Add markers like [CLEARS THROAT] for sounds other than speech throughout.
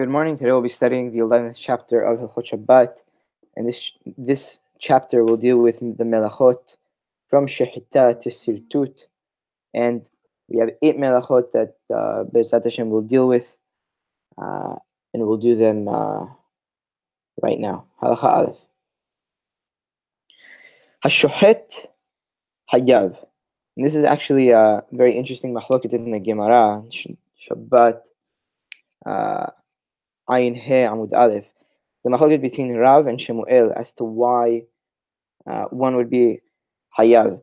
Good morning. Today we'll be studying the 11th chapter of Hilchot Shabbat, and this this chapter will deal with the melachot from shechita to sirtut, and we have eight melachot that uh, Bezat Hashem will deal with, uh, and we'll do them uh, right now. Halacha Aleph. Hashochet hayav. And this is actually a very interesting mahloket in the Gemara, Shabbat. Uh, Ayin He Amud Aleph, the machlokes between Rav and Shemuel as to why uh, one would be Hayav.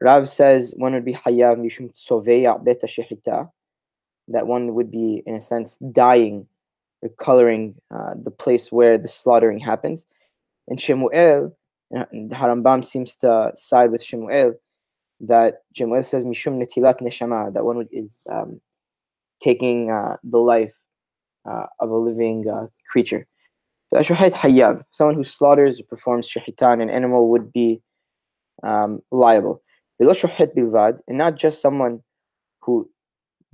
Rav says one would be Hayav Mishum Tsoveya Beta Shechita, that one would be, in a sense, dying or coloring uh, the place where the slaughtering happens. And Shemuel, uh, the Harambam seems to side with Shemuel, that Shemuel says Mishum Netilat Neshama, that one is um, taking uh, the life uh, of a living uh, creature. So shahid hayyab, someone who slaughters or performs shahita on an animal would be um, liable. bilvad, and not just someone who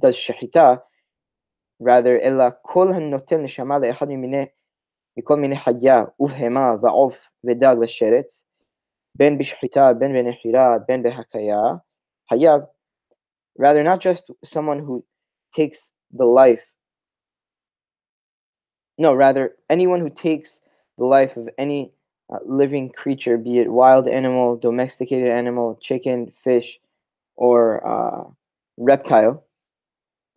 does shahita, rather illa kol hanotel neshama le'echad mimine מכל מיני חיה ובהמה ועוף ודג לשרץ, בין בשחיטה, בין בנחירה, בין בהקיה, חייב, rather not just someone who takes the life no, rather, anyone who takes the life of any uh, living creature, be it wild animal, domesticated animal, chicken, fish, or uh, reptile,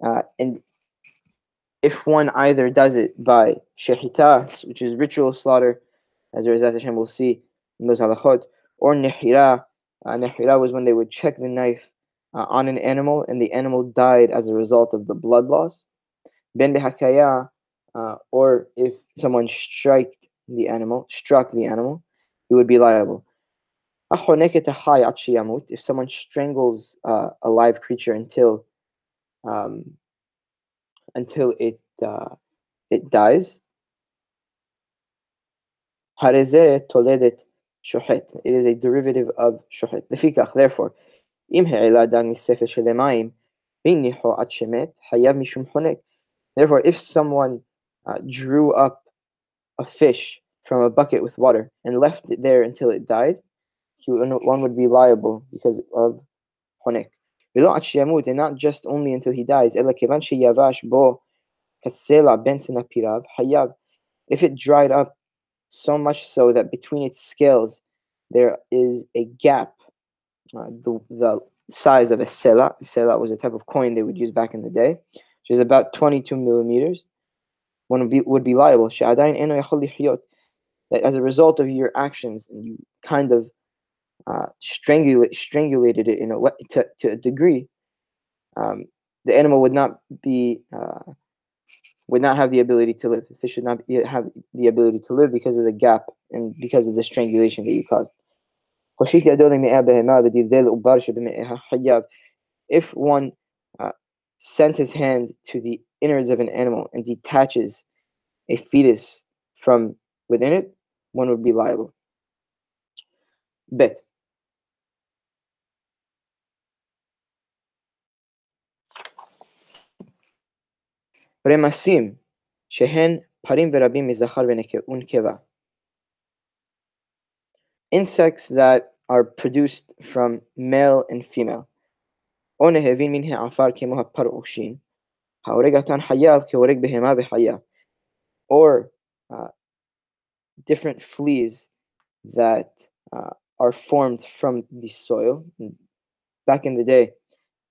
uh, and if one either does it by shehita, which is ritual slaughter, as Razat Hashem will see in those halachot, or nehira, uh, nehira was when they would check the knife uh, on an animal and the animal died as a result of the blood loss. Ben behakaya, uh, or if someone struck the animal, struck the animal, he would be liable. If someone strangles uh, a live creature until um, until it uh, it dies, it is a derivative of שוחט. לפיכך, therefore, אם העלה דג מספר של המים, והניחו עד שמת, חייב משום חונק. Therefore, if someone uh, drew up a fish from a bucket with water and left it there until it died, he, one would be liable because of honek. And not just only until he dies. If it dried up so much so that between its scales there is a gap, uh, the, the size of a sela. Sela was a type of coin they would use back in the day, which is about 22 millimeters one would be, be liable. That as a result of your actions, you kind of uh, strangulate, strangulated it in a to, to a degree, um, the animal would not be uh, would not have the ability to live. The fish should not have the ability to live because of the gap and because of the strangulation that you caused. If one uh, sent his hand to the innards of an animal and detaches a fetus from within it, one would be liable. Bet. רמסים שהן פרים ורבים מזכר ונקבה. Insects that are produced from male and female. Or uh, different fleas that uh, are formed from the soil. Back in the day,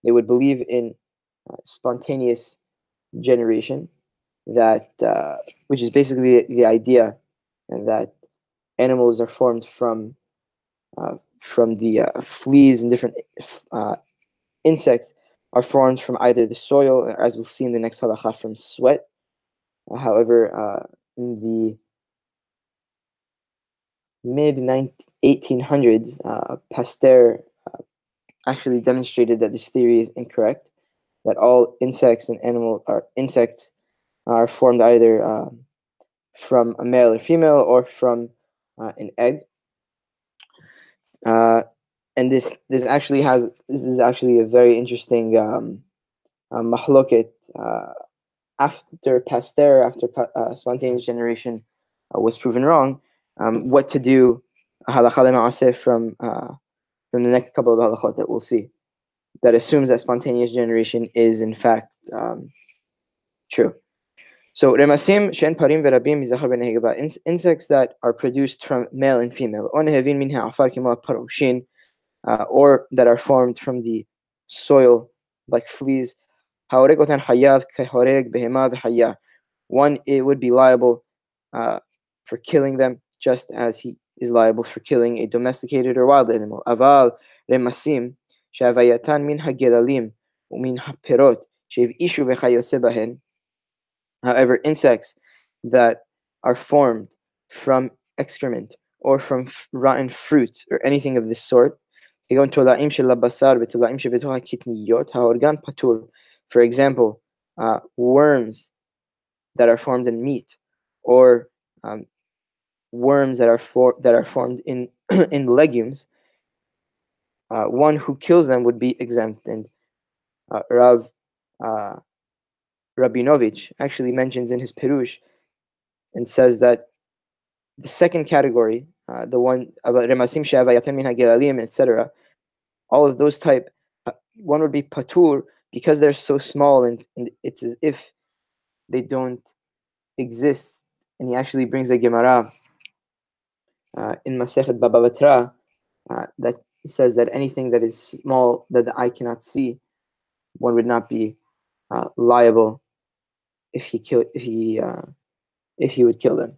they would believe in uh, spontaneous generation, that uh, which is basically the idea and that animals are formed from uh, from the uh, fleas and different insects are formed from either the soil, as we'll see in the next halacha, from sweat. Uh, however, uh, in the mid 1800s, uh, Pasteur uh, actually demonstrated that this theory is incorrect. That all insects and animals are insects are formed either um, from a male or female or from uh, an egg. And this this actually has this is actually a very interesting um, mahloket uh, after Pasteur, after uh, spontaneous generation uh, was proven wrong, um, what to do from uh, from the next couple of halachot that we'll see that assumes that spontaneous generation is in fact um, true. So remasim shen parim verabim mizachar benehegaba insects that are produced from male and female on hevin minha afar kima paroshin uh, or that are formed from the soil, like fleas. One, it would be liable uh, for killing them, just as he is liable for killing a domesticated or wild animal. Aval remasim she'avayatan min hagelalim umin haperot she'iv'ishu bechayosebahen. However, insects that are formed from excrement or from rotten fruit or anything of this sort, כגון תולעים של הבשר ותולעים שבתוך הקטניות, האורגן פטור. For example, uh, worms that are formed in meat or um, worms that are for, that are formed in [CLEARS THROAT] in legumes uh, one who kills them would be exempt. And uh, Rav uh, Rabinovich actually mentions in his Perush and says that the second category, uh, the one about Remasim Shava, Yatem Min Hagelalim, etc., all of those type, uh, one would be Patur because they're so small and, and it's as if they don't exist. And he actually brings a Gemara uh, in Masechet Baba Batra uh, that says that anything that is small that the eye cannot see, one would not be uh, liable if he kill if he uh, if he would kill them.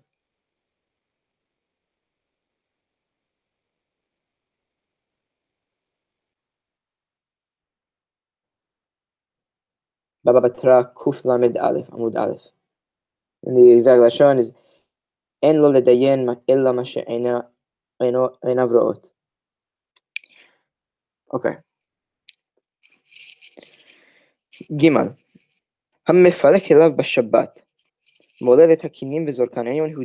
Baba Batra Kuf Lamed Aleph Amud Aleph. And the exact lashon is En lo ledayen illa ma she'ena einav ro'ot. Okay. ג' המפרק אליו בשבת מולל את הכינים וזורקן. Anyone who,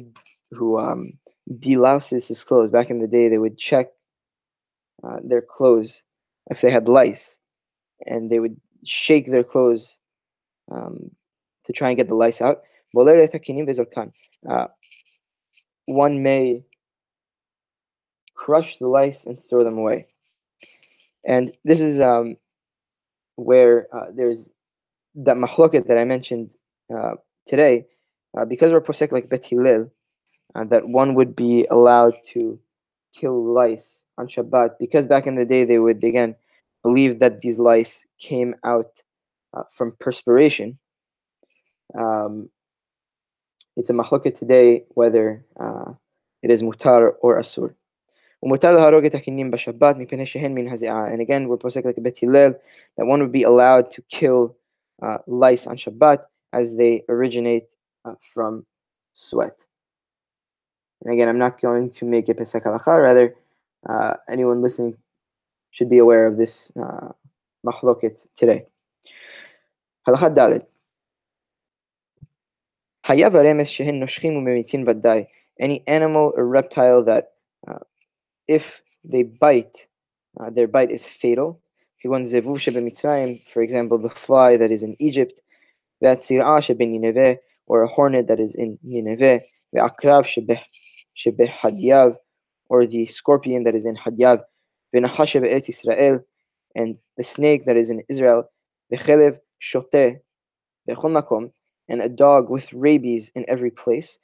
who um, delouses his clothes, back in the day they would check uh, their clothes if they had lice and they would shake their clothes um, to try and get the lice out. Uh, one may crush the lice and throw them away. And this is um, where uh, there's that mahloket that I mentioned uh, today, uh, because we're posek like Bet Hillel, uh, that one would be allowed to kill lice on Shabbat, because back in the day they would again believe that these lice came out uh, from perspiration. Um, it's a mahloket today whether uh, it is mutar or asur. And again, we're posek like a Bet that one would be allowed to kill uh, lice on Shabbat as they originate uh, from sweat. And again, I'm not going to make it Pesach Halacha, rather, uh, anyone listening should be aware of this uh, mahloket today. Halacha Dalet. Any animal or reptile that uh, if they bite, uh, their bite is fatal. For example, the fly that is in Egypt, or a hornet that is in Nineveh, or the scorpion that is in Hadyav, and the snake that is in Israel, and a dog with rabies in every place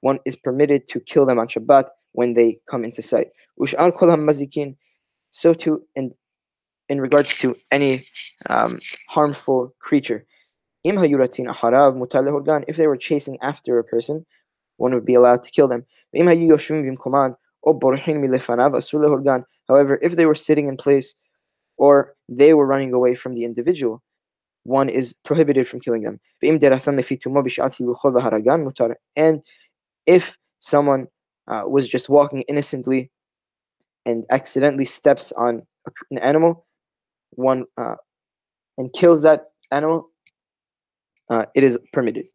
one is permitted to kill them on Shabbat when they come into sight. So too in in regards to any um, harmful creature. If they were chasing after a person, one would be allowed to kill them. However, if they were sitting in place or they were running away from the individual, one is prohibited from killing them. And if someone uh, was just walking innocently and accidentally steps on an animal, one uh, and kills that animal, uh, it is permitted.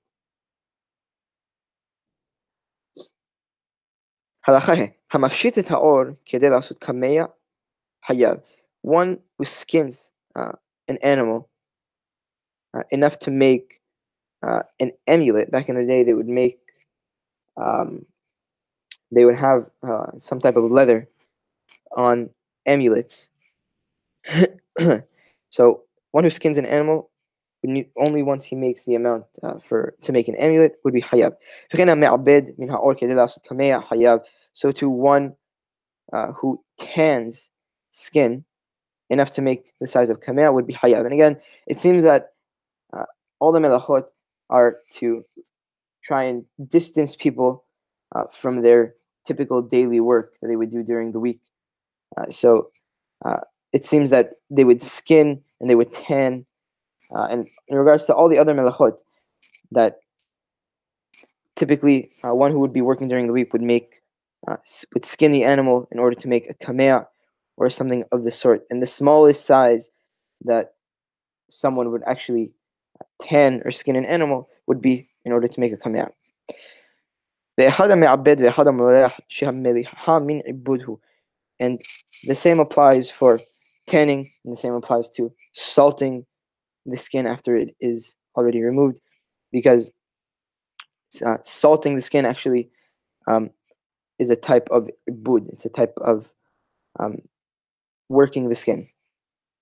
One who skins uh, an animal uh, enough to make uh, an amulet. Back in the day, they would make, um, they would have uh, some type of leather on amulets. [CLEARS THROAT] so one who skins an animal only once he makes the amount uh, for to make an amulet would be hayab. So to one uh, who tans skin enough to make the size of kamea would be hayab. And again, it seems that uh, all the melachot are to try and distance people uh, from their typical daily work that they would do during the week. Uh, so uh, it seems that they would skin and they would tan. Uh, and in regards to all the other melachot, that typically uh, one who would be working during the week would make would skin the animal in order to make a kamea or something of the sort. And the smallest size that someone would actually tan or skin an animal would be in order to make a kamea. And the same applies for tanning, and the same applies to salting the skin after it is already removed, because uh, salting the skin actually um, is a type of ibud. It's a type of um, working the skin.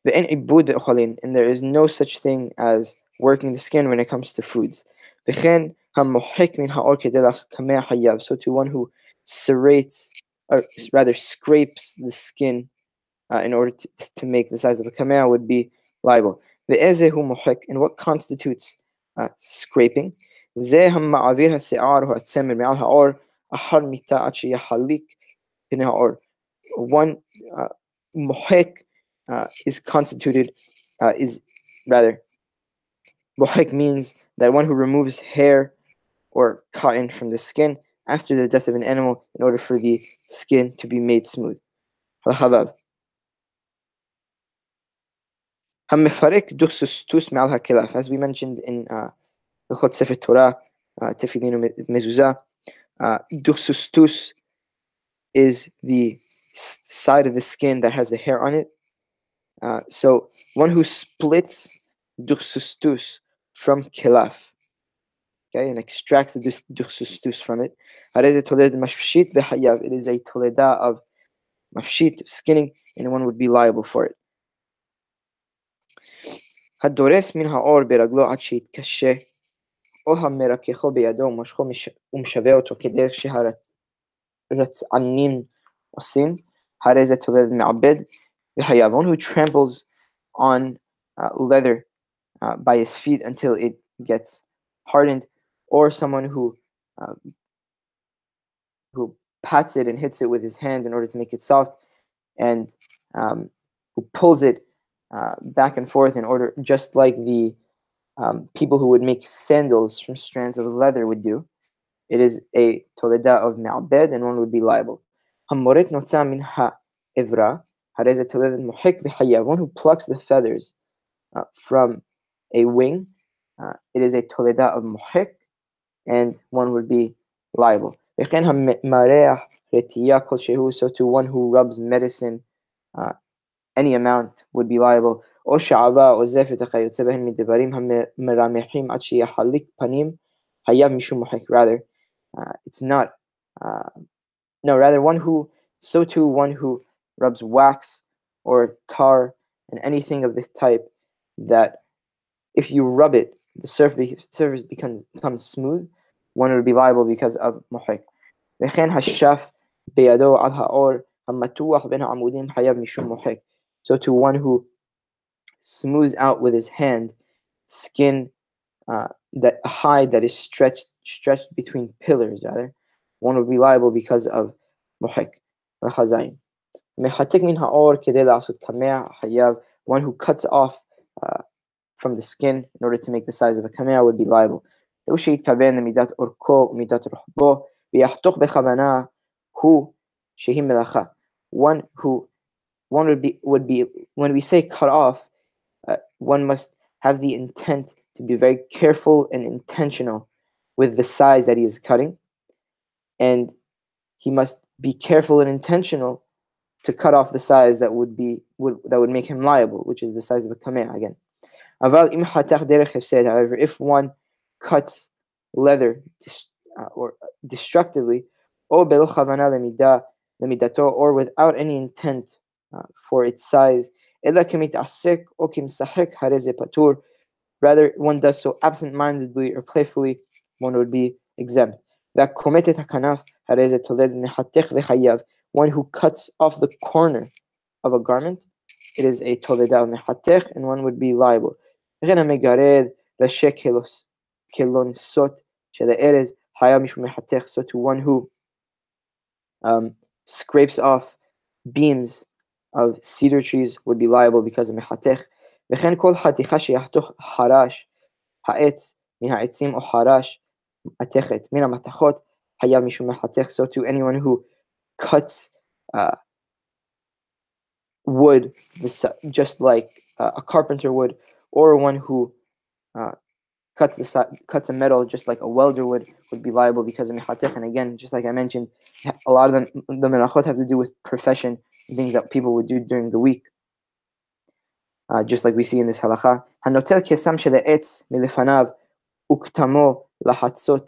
And there is no such thing as working the skin when it comes to foods. So to one who serrates, or rather scrapes the skin uh, in order to, to make the size of a kamea would be liable. And what constitutes uh, scraping? one uh, muhik uh, is constituted uh, is rather muhik means that one who removes hair or cotton from the skin after the death of an animal in order for the skin to be made smooth. As we mentioned in uh, the Sefer Torah, uh, Tefillin Mezuzah, uh, is the side of the skin that has the hair on it. Uh, so one who splits dursustus from kilaf, okay, and extracts the dursustus from it. It is a toleda of mafshit, skinning, and one would be liable for it. הדורס מן האור ברגלו עד שיתקשה, או המרככו בידו ומשכו ומשווה אותו כדרך שהרצענים עושים, who tramples on uh, leather uh, by his feet until it gets hardened, or someone who uh, who pats it and hits it with his hand in order to make it soft, and um, who pulls it uh, back and forth in order, just like the um, people who would make sandals from strands of leather would do. It is a toleda of ma'bed, and one would be liable. Hamoret notza min ha'evra, hareze toleda muhik v'hayav, one who plucks the feathers uh, from a wing, uh, it is a toleda of muhik, and one would be liable. So to one who rubs medicine, uh, any amount would be liable. או שעבה או זפת וכיוצא בהן מדברים המרמחים עד שיחליק פנים, חייב משום מוחק. Rather, uh, it's not, uh, no, rather one who, so too one who rubs wax or tar and anything of this type that if you rub it, the surface, surface becomes, becomes smooth, one would be liable because of muhik. וכן השף בידו על האור המתוח בין העמודים חייב משום מוחק. So to one who smooths out with his hand skin uh, that a hide that is stretched stretched between pillars rather, one would be liable because of muhik, al-khazain. One who cuts off uh, from the skin in order to make the size of a kamea would be liable. One who one would be would be when we say cut off, uh, one must have the intent to be very careful and intentional with the size that he is cutting, and he must be careful and intentional to cut off the size that would be would that would make him liable, which is the size of a kamea again. However, if one cuts leather uh, or destructively, chavana lemida lemidato, or without any intent uh, for its size. Rather, one does so absent-mindedly or playfully, one would be exempt. והקומט הכנף, הרי זה תולד מחתך וחייב. One who cuts off the corner of a garment, it is a תולדה of מחתך, and one would be liable. וכן המגרד ראשי כלונסות של הארז, חייב משום מחתך. So to one who um, scrapes off beams of cedar trees would be liable because of מחתך. וכן כל חתיכה שיחתוך חרש, העץ מן העצים או חרש matechet. Mina matachot haya mishum machatech. So to anyone who cuts uh, wood, just like uh, a carpenter would, or one who uh, cuts the cuts a metal just like a welder would would be liable because of mechatech. And again, just like I mentioned, a lot of them, the melachot have to do with profession things that people would do during the week. Uh, just like we see in this halacha, hanotel kesam sheleetz milefanav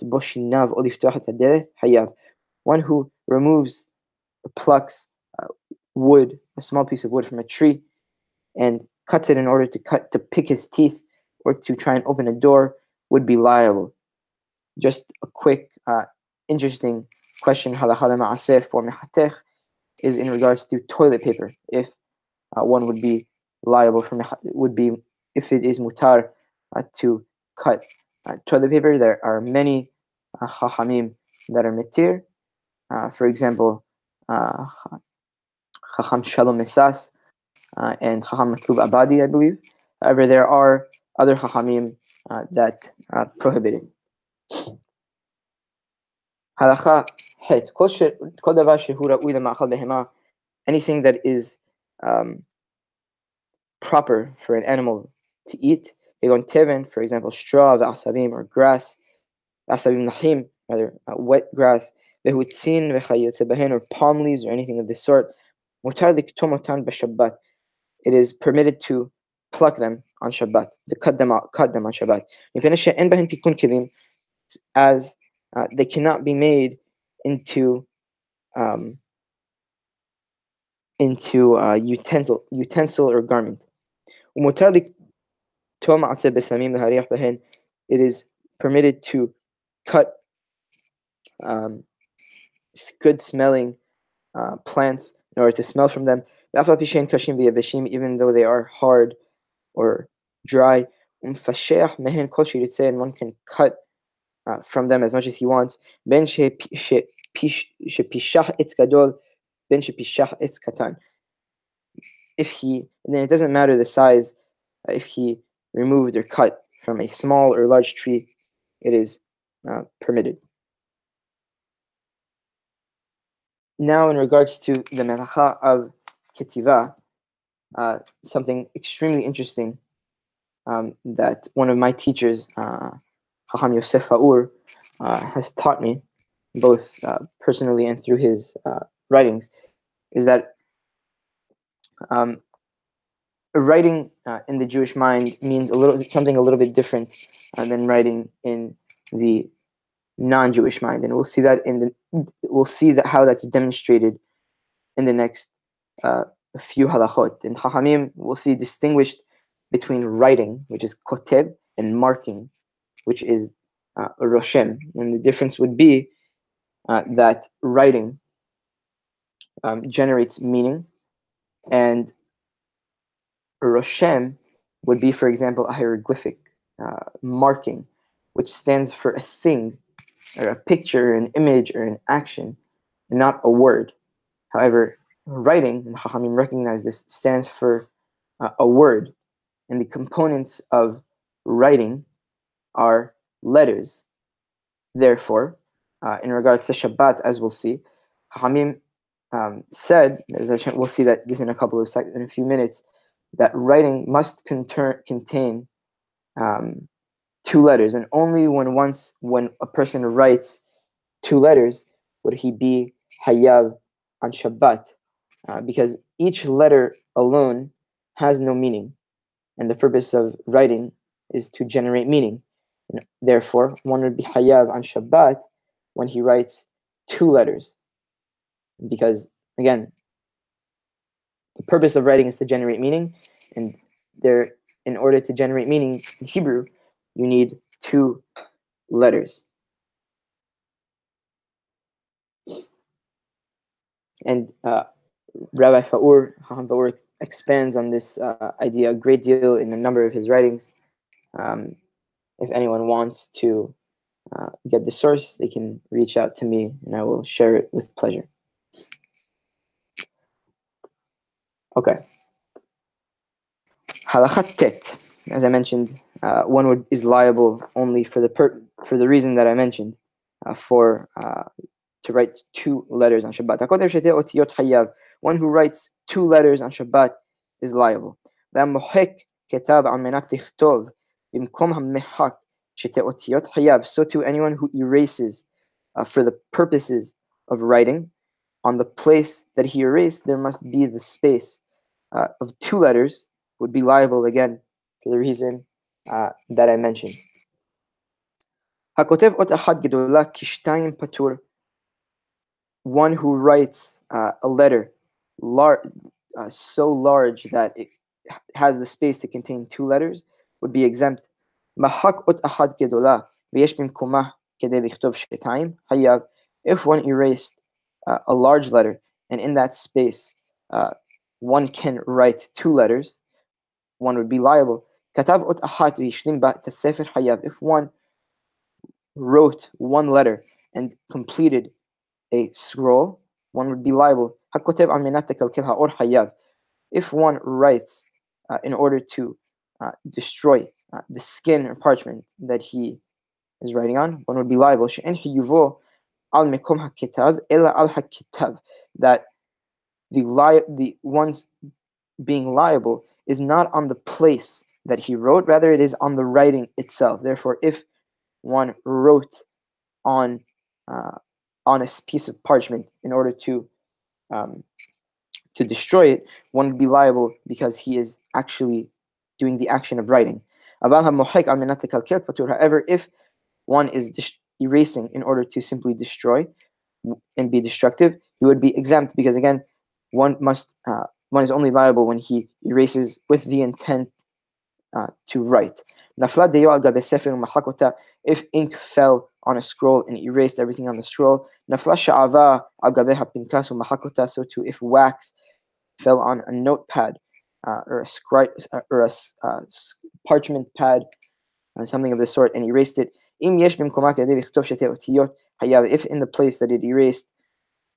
boshinav hayav. One who removes, plucks uh, wood, a small piece of wood from a tree, and cuts it in order to cut to pick his teeth or to try and open a door would be liable. Just a quick, uh, interesting question for mehatech is in regards to toilet paper. If uh, one would be liable for would be if it is mutar uh, to cut uh, toilet paper. There are many uh, chachamim that are mitir. Uh, for example, uh, Chacham Shalom Mesas uh, and Chacham Matlub Abadi, I believe. However, there are other Chachamim uh, that uh, prohibit it. Halacha Het. Anything that is um, proper for an animal to eat. Egon for example, straw, the asavim, or grass. Asavim nahim, rather, uh, wet grass. Vehutzin, vechayotze or palm leaves, or anything of this sort. It is permitted to pluck them on Shabbat, to cut them out, cut them on Shabbat. As uh, they cannot be made into um, into uh, utensil, utensil or garment. It is permitted to cut um, good smelling uh, plants in order to smell from them, even though they are hard or dry. And one can cut uh, from them as much as he wants. If he, then it doesn't matter the size, uh, if he removed or cut from a small or large tree, it is uh, permitted. Now, in regards to the melacha of ketiva, uh, something extremely interesting um, that one of my teachers, uh, Chacham Yosef Faur, uh, has taught me, both uh, personally and through his uh, writings, is that um, writing uh, in the Jewish mind means a little something a little bit different uh, than writing in the non-Jewish mind, and we'll see that in the we'll see that how that's demonstrated in the next uh, few halachot. In Chachamim, we'll see distinguished between writing, which is koteb, and marking, which is uh, roshem. And the difference would be uh, that writing um, generates meaning, and roshem would be, for example, a hieroglyphic uh, marking, which stands for a thing or a picture, an image, or an action, not a word. However, writing, and Chachamim recognize this, stands for uh, a word, and the components of writing are letters. Therefore, uh, in regards to Shabbat, as we'll see, Chachamim um, said, as we'll see that this in a couple of seconds, in a few minutes, that writing must contain um, two letters, and only when once when a person writes two letters would he be hayav on Shabbat, uh, because each letter alone has no meaning. and the purpose of writing is to generate meaning. And therefore, one would be hayav on Shabbat when he writes two letters. Because, again, the purpose of writing is to generate meaning, and there, in order to generate meaning in Hebrew, you need two letters. And uh, Rabbi Faur, Hacham Faur, expands on this uh, idea a great deal in a number of his writings. Um, if anyone wants to uh, get the source, they can reach out to me and I will share it with pleasure. Okay. Halachat tet, as I mentioned, uh, one would, is liable only for the per, for the reason that I mentioned, uh, for uh, to write two letters on Shabbat. One who writes two letters on Shabbat is liable. So to anyone who erases uh, for the purposes of writing, on the place that he erased, there must be the space uh, of two letters, would be liable again for the reason uh, that I mentioned. One who writes uh, a letter lar- uh, so large that it has the space to contain two letters would be exempt. If one erased uh, a large letter and in that space uh, one can write two letters, one would be liable. If one wrote one letter and completed a scroll, one would be liable. If one writes uh, in order to uh, destroy uh, the skin or parchment that he is writing on, one would be liable. That the li- the one's being liable is not on the place that he wrote, rather it is on the writing itself. Therefore, if one wrote on uh, on a piece of parchment in order to um, to destroy it, one would be liable because he is actually doing the action of writing. However, if one is dis- erasing in order to simply destroy and be destructive, he would be exempt because again, one must uh, one is only liable when he erases with the intent uh, to write. If ink fell on a scroll and erased everything on the scroll, so too if wax fell on a notepad uh, or a scribe uh, or a uh, parchment pad, uh, something of this sort, and erased it. If in the place that it erased,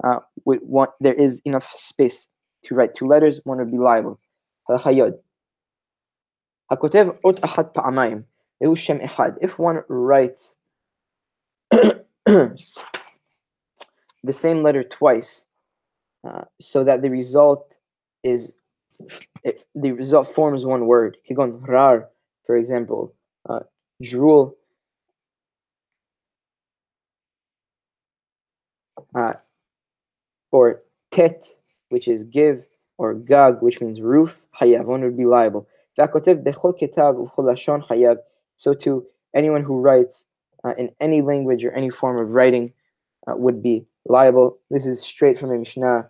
uh, want, there is enough space to write two letters, one would be liable. If one writes [COUGHS] the same letter twice, uh, so that the result is if the result forms one word. Kigon rar, for example, uh, drool. Uh, or tet, which is give, or gag, which means roof, hayav, one would be liable. So to anyone who writes uh, in any language or any form of writing uh, would be liable. This is straight from the Mishnah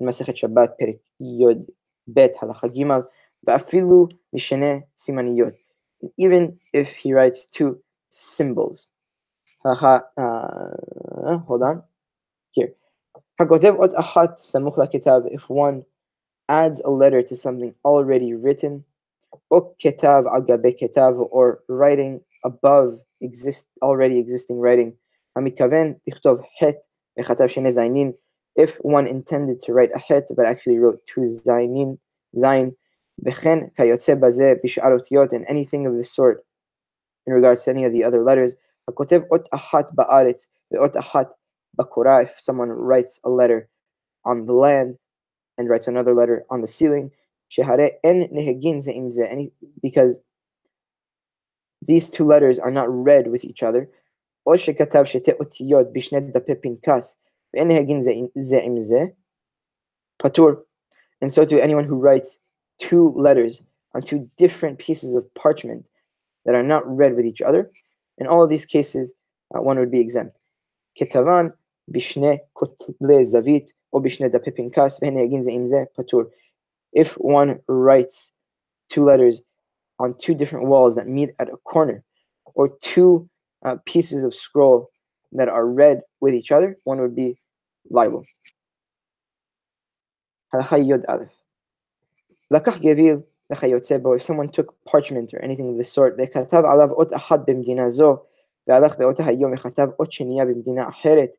in Masechet Shabbat, Perik Yod Bet Halacha. Even if he writes two symbols. Uh, hold on, here. Hagotev ot ahat samuch kitab. If one adds a letter to something already written, ketav agabe ketav, or writing above exist already existing writing. Hamikaven tichtov het echatav shene zainin. If one intended to write a het but actually wrote two zainin zain, bechen kayotze baze bish'arotiyot and anything of this sort in regards to any of the other letters. Hakotev ot ahat ba'aretz ve'ot ahat בקורה, if someone writes a letter on the land and writes another letter on the ceiling, שהרי אין נהגין זה עם זה, because these two letters are not read with each other. patur. And so to anyone who writes two letters on two different pieces of parchment that are not read with each other. In all of these cases, uh, one would be exempt. כתבן בשני כותלי זווית או בשני דפי פנקס והנה יגין זה עם זה פטור. If one writes two letters on two different walls that meet at a corner or two uh, pieces of scroll that are read with each other, one would be liable. הלכה יוד א' לקח גביל וכיוצא בו, if someone took parchment or anything of the sort, וכתב עליו אות אחת במדינה זו, והלך באותה היום וכתב אות שנייה במדינה אחרת,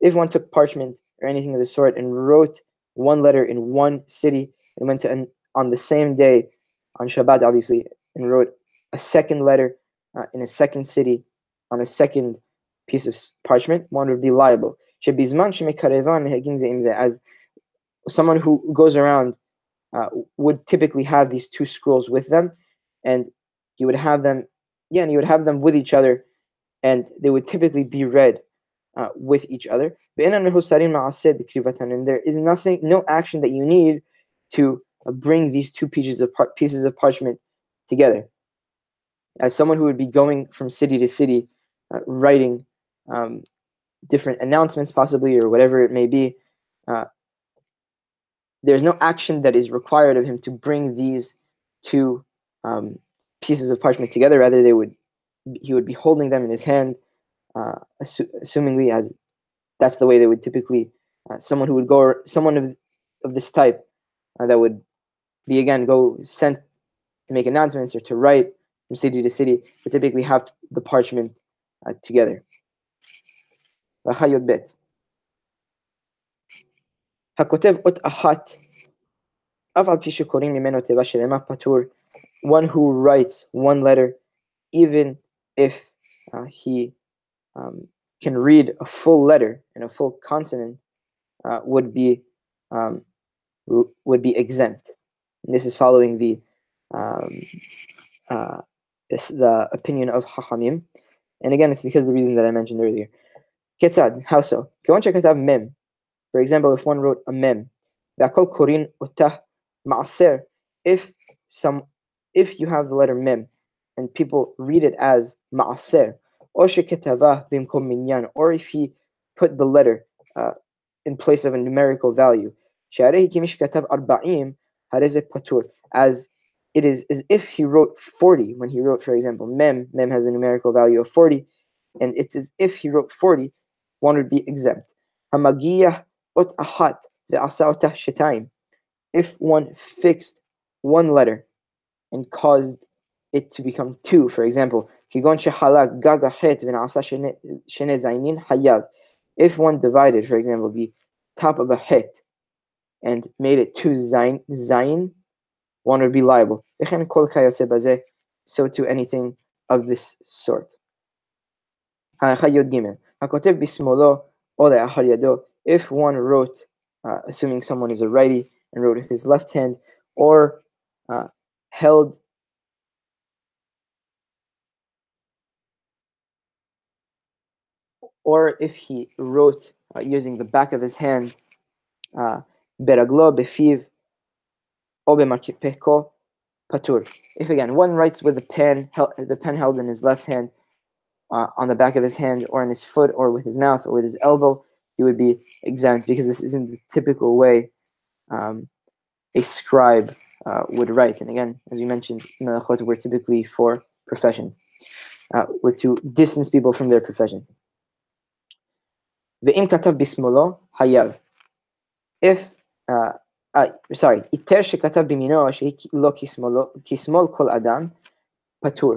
if one took parchment or anything of the sort and wrote one letter in one city and went to an, on the same day, on Shabbat obviously, and wrote a second letter uh, in a second city on a second piece of parchment, one would be liable. As someone who goes around uh, would typically have these two scrolls with them, and he would have them, yeah, and you would have them with each other and they would typically be read uh, with each other. And there is nothing, no action that you need to uh, bring these two pieces of par- pieces of parchment together. As someone who would be going from city to city, uh, writing um, different announcements, possibly or whatever it may be, uh, there's no action that is required of him to bring these two um, pieces of parchment together. Rather, they would he would be holding them in his hand, uh, assu- assumingly as that's the way they would typically uh, someone who would go someone of of this type uh, that would be again go sent to make announcements or to write from city to city would typically have the parchment uh, together. One who writes one letter, even if uh, he um, can read a full letter and a full consonant, uh, would be um, would be exempt. And this is following the um, uh, this, the opinion of Hachamim. And again, it's because the reason that I mentioned earlier. Ketzad, how so? mem. For example, if one wrote a mem, korin utah ma'aser, if some if you have the letter mem and people read it as ma'aser, or minyan, or if he put the letter uh, in place of a numerical value, as it is as if he wrote 40 when he wrote, for example, mem, mem has a numerical value of 40, and it's as if he wrote 40, one would be exempt. If one fixed one letter and caused it to become two, for example, if one divided, for example, the top of a het and made it two zain, zayin one would be liable. So to anything of this sort. If one wrote, uh, assuming someone is a righty, and wrote with his left hand, or uh, held or if he wrote uh, using the back of his hand, uh, beraglo befiv obe patur. If again one writes with the pen, the pen held in his left hand, uh, on the back of his hand, or in his foot, or with his mouth, or with his elbow, he would be exempt because this isn't the typical way um, a scribe uh, would write. And again, as we mentioned, melachot were typically for professions, uh, were to distance people from their professions. ואם כתב בשמאלו, חייב. If, uh, uh, sorry, איתר שכתב בימינו, שהיא לא כשמאל כל אדם, פטור.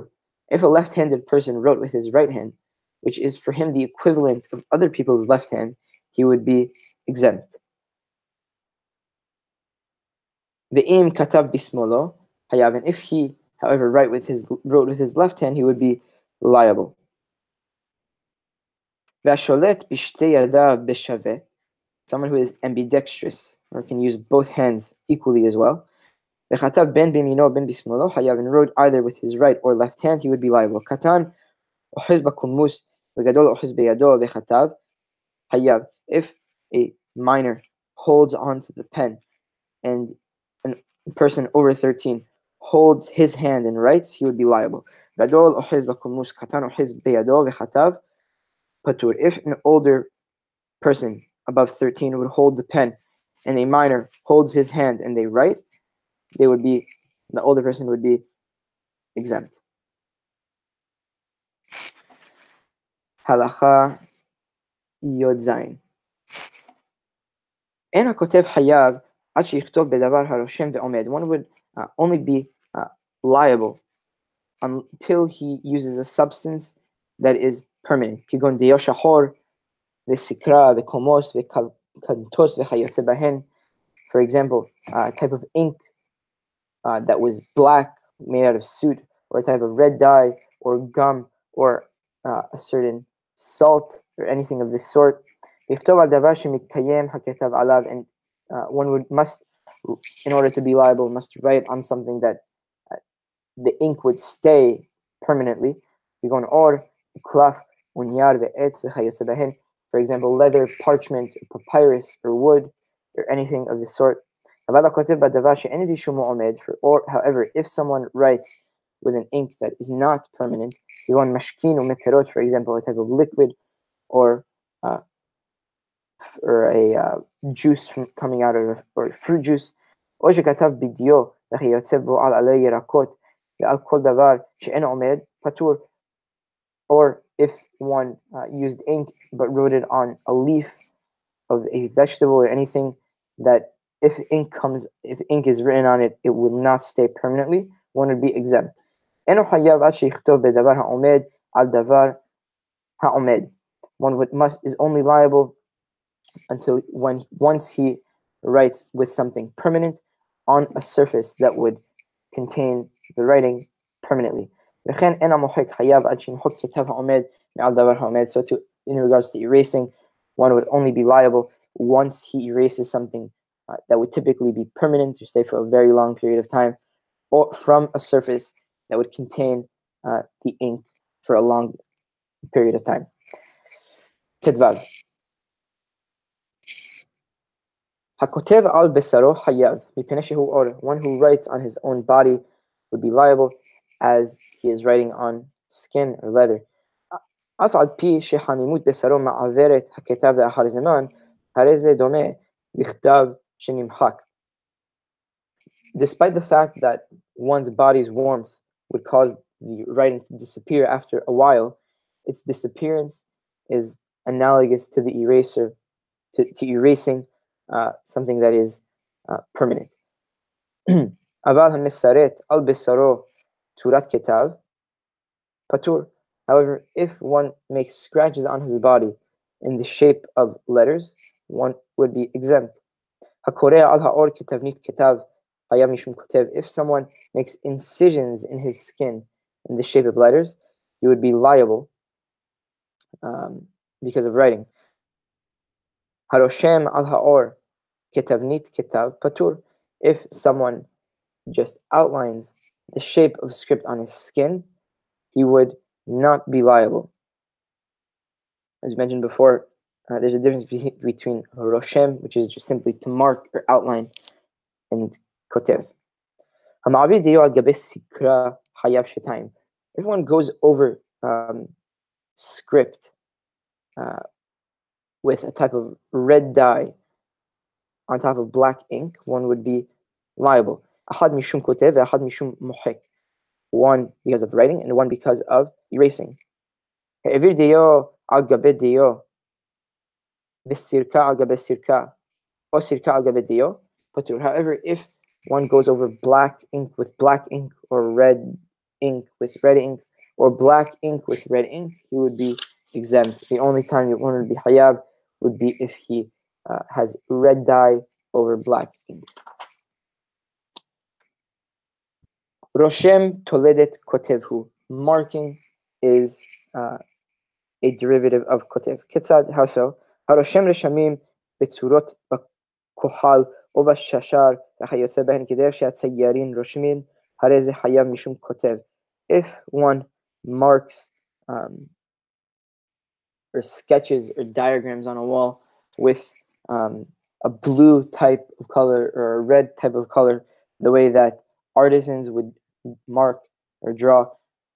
If a left-handed person wrote with his right hand, which is for him the equivalent of other people's left hand, he would be exempt. Ve'im katav bismolo hayav, and if he, however, write with his wrote with his left hand, he would be liable. Someone who is ambidextrous or can use both hands equally as well. Ve'chatav ben ben bismolo wrote either with his right or left hand, he would be liable. Katan hayav. If a minor holds onto the pen and a person over 13 holds his hand and writes, he would be liable. Gadol katan v'chatav patur. If an older person above 13 would hold the pen and a minor holds his hand and they write, they would be, the older person would be exempt. Halacha Yod Zayin. אין הכותב חייב עד שיכתוב בדבר הרושם ועומד. One would uh, only be uh, liable until he uses a substance that is permanent, que the Dios the Vesikra, the Vekantos, Vechayosebahen, for example, a type of ink uh, that was black made out of soot, or a type of red dye, or gum, or uh, a certain salt, or anything of this sort. And uh, one would must, in order to be liable, must write on something that uh, the ink would stay permanently. You're going or klaf for example, leather, parchment, papyrus, or wood, or anything of the sort. However, if someone writes with an ink that is not permanent, for example, a type of liquid or uh, or a uh, juice coming out of a, or fruit juice. Or שכתב בדיו וכי יוצא בו על עלי The ועל כל דבר שאין עומד פטור or if one uh, used ink but wrote it on a leaf of a vegetable or anything that if ink comes if ink is written on it it will not stay permanently one would be exempt. One would must is only liable until when once he writes with something permanent on a surface that would contain the writing permanently. So to in regards to erasing, one would only be liable once he erases something uh, that would typically be permanent to stay for a very long period of time, or from a surface that would contain uh, the ink for a long period of time. Or one who writes on his own body would be liable as he is writing on skin or leather. אף על פי שחמימות בשרו מעוורת הכתב לאחר זמן, הרי זה דומה לכתב שנמחק. Despite the fact that one's body's warmth would cause the writing to disappear after a while, its disappearance is analogous to the eraser, to, to erasing uh, something that is uh, permanent. אבל המסרט על בשרו Turat Ketav, Patur. However, if one makes scratches on his body in the shape of letters, one would be exempt. If someone makes incisions in his skin in the shape of letters, he would be liable um, because of writing. Haroshem al Haor Ketavnit Ketab Patur. If someone just outlines the shape of script on his skin, he would not be liable. As mentioned before, uh, there's a difference be- [LAUGHS] between roshem, which is just simply to mark or outline, and kotev. If one goes over um, script uh, with a type of red dye on top of black ink, one would be liable. One because of writing and one because of erasing. However, if one goes over black ink with black ink or red ink with red ink or black ink with red ink, he would be exempt. The only time one would be hayab would be if he uh, has red dye over black ink. Roshem toledet kotevhu. Marking is uh, a derivative of kotev. Kitzad how so? Haroshem reshamim betzurot bakohal uva shashar v'chayose behen keder she'at sayyarin roshmin harez hayav mishum kotev. If one marks um, or sketches or diagrams on a wall with um, a blue type of color or a red type of color, the way that artisans would mark or draw.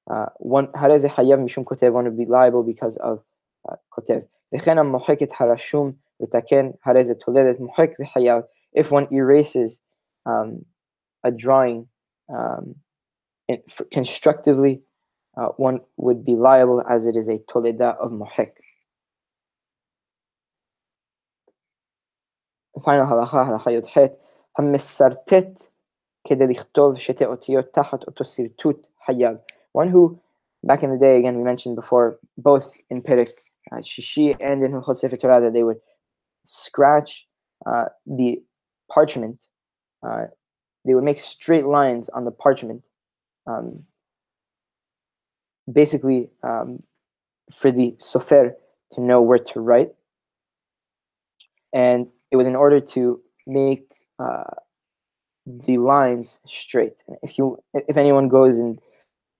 Uh, one هرز hayav mishum kotev want to be liable because of uh, كتاب بخنا محكة هرشوم لتكن هرز تولدت محك بحياف if one erases um, a drawing um, constructively uh, one would be liable as it is a toleda of muhik. Final halacha halacha yudhet hamisartet. כדי לכתוב שתי אותיות תחת אותו שרטוט חייב. One who, back in the day, again, we mentioned before, both in Perek uh, Shishi and in Hilchot Sefer Torah, that they would scratch uh, the parchment. Uh, they would make straight lines on the parchment, um, basically um, for the sofer to know where to write. And it was in order to make uh, the lines straight. If you, if anyone goes and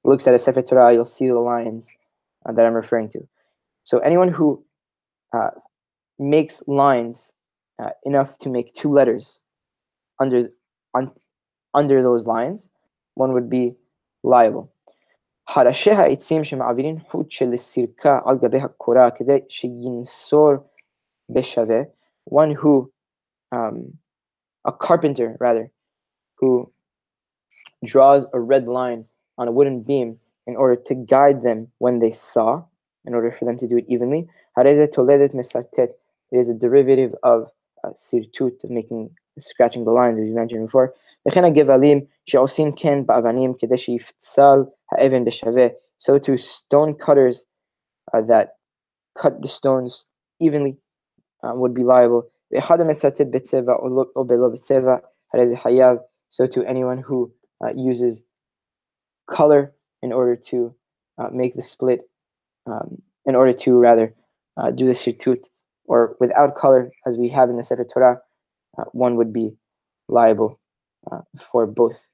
looks at a Sefer Torah, you'll see the lines uh, that I'm referring to. So anyone who uh, makes lines uh, enough to make two letters under on, under those lines, one would be liable. حرشه העצים שמעבירים חוט של סירקה על גבי הקורה כדי שינסור בשווה one who, um, a carpenter rather, who draws a red line on a wooden beam in order to guide them when they saw, in order for them to do it evenly. It is a derivative of uh, sirtut, of making, scratching the lines, as we mentioned before. So to stone cutters uh, that cut the stones evenly um, would be liable. So to anyone who uh, uses color in order to uh, make the split, um, in order to rather uh, do the sirtut, or without color, as we have in the Sefer Torah, uh, one would be liable uh, for both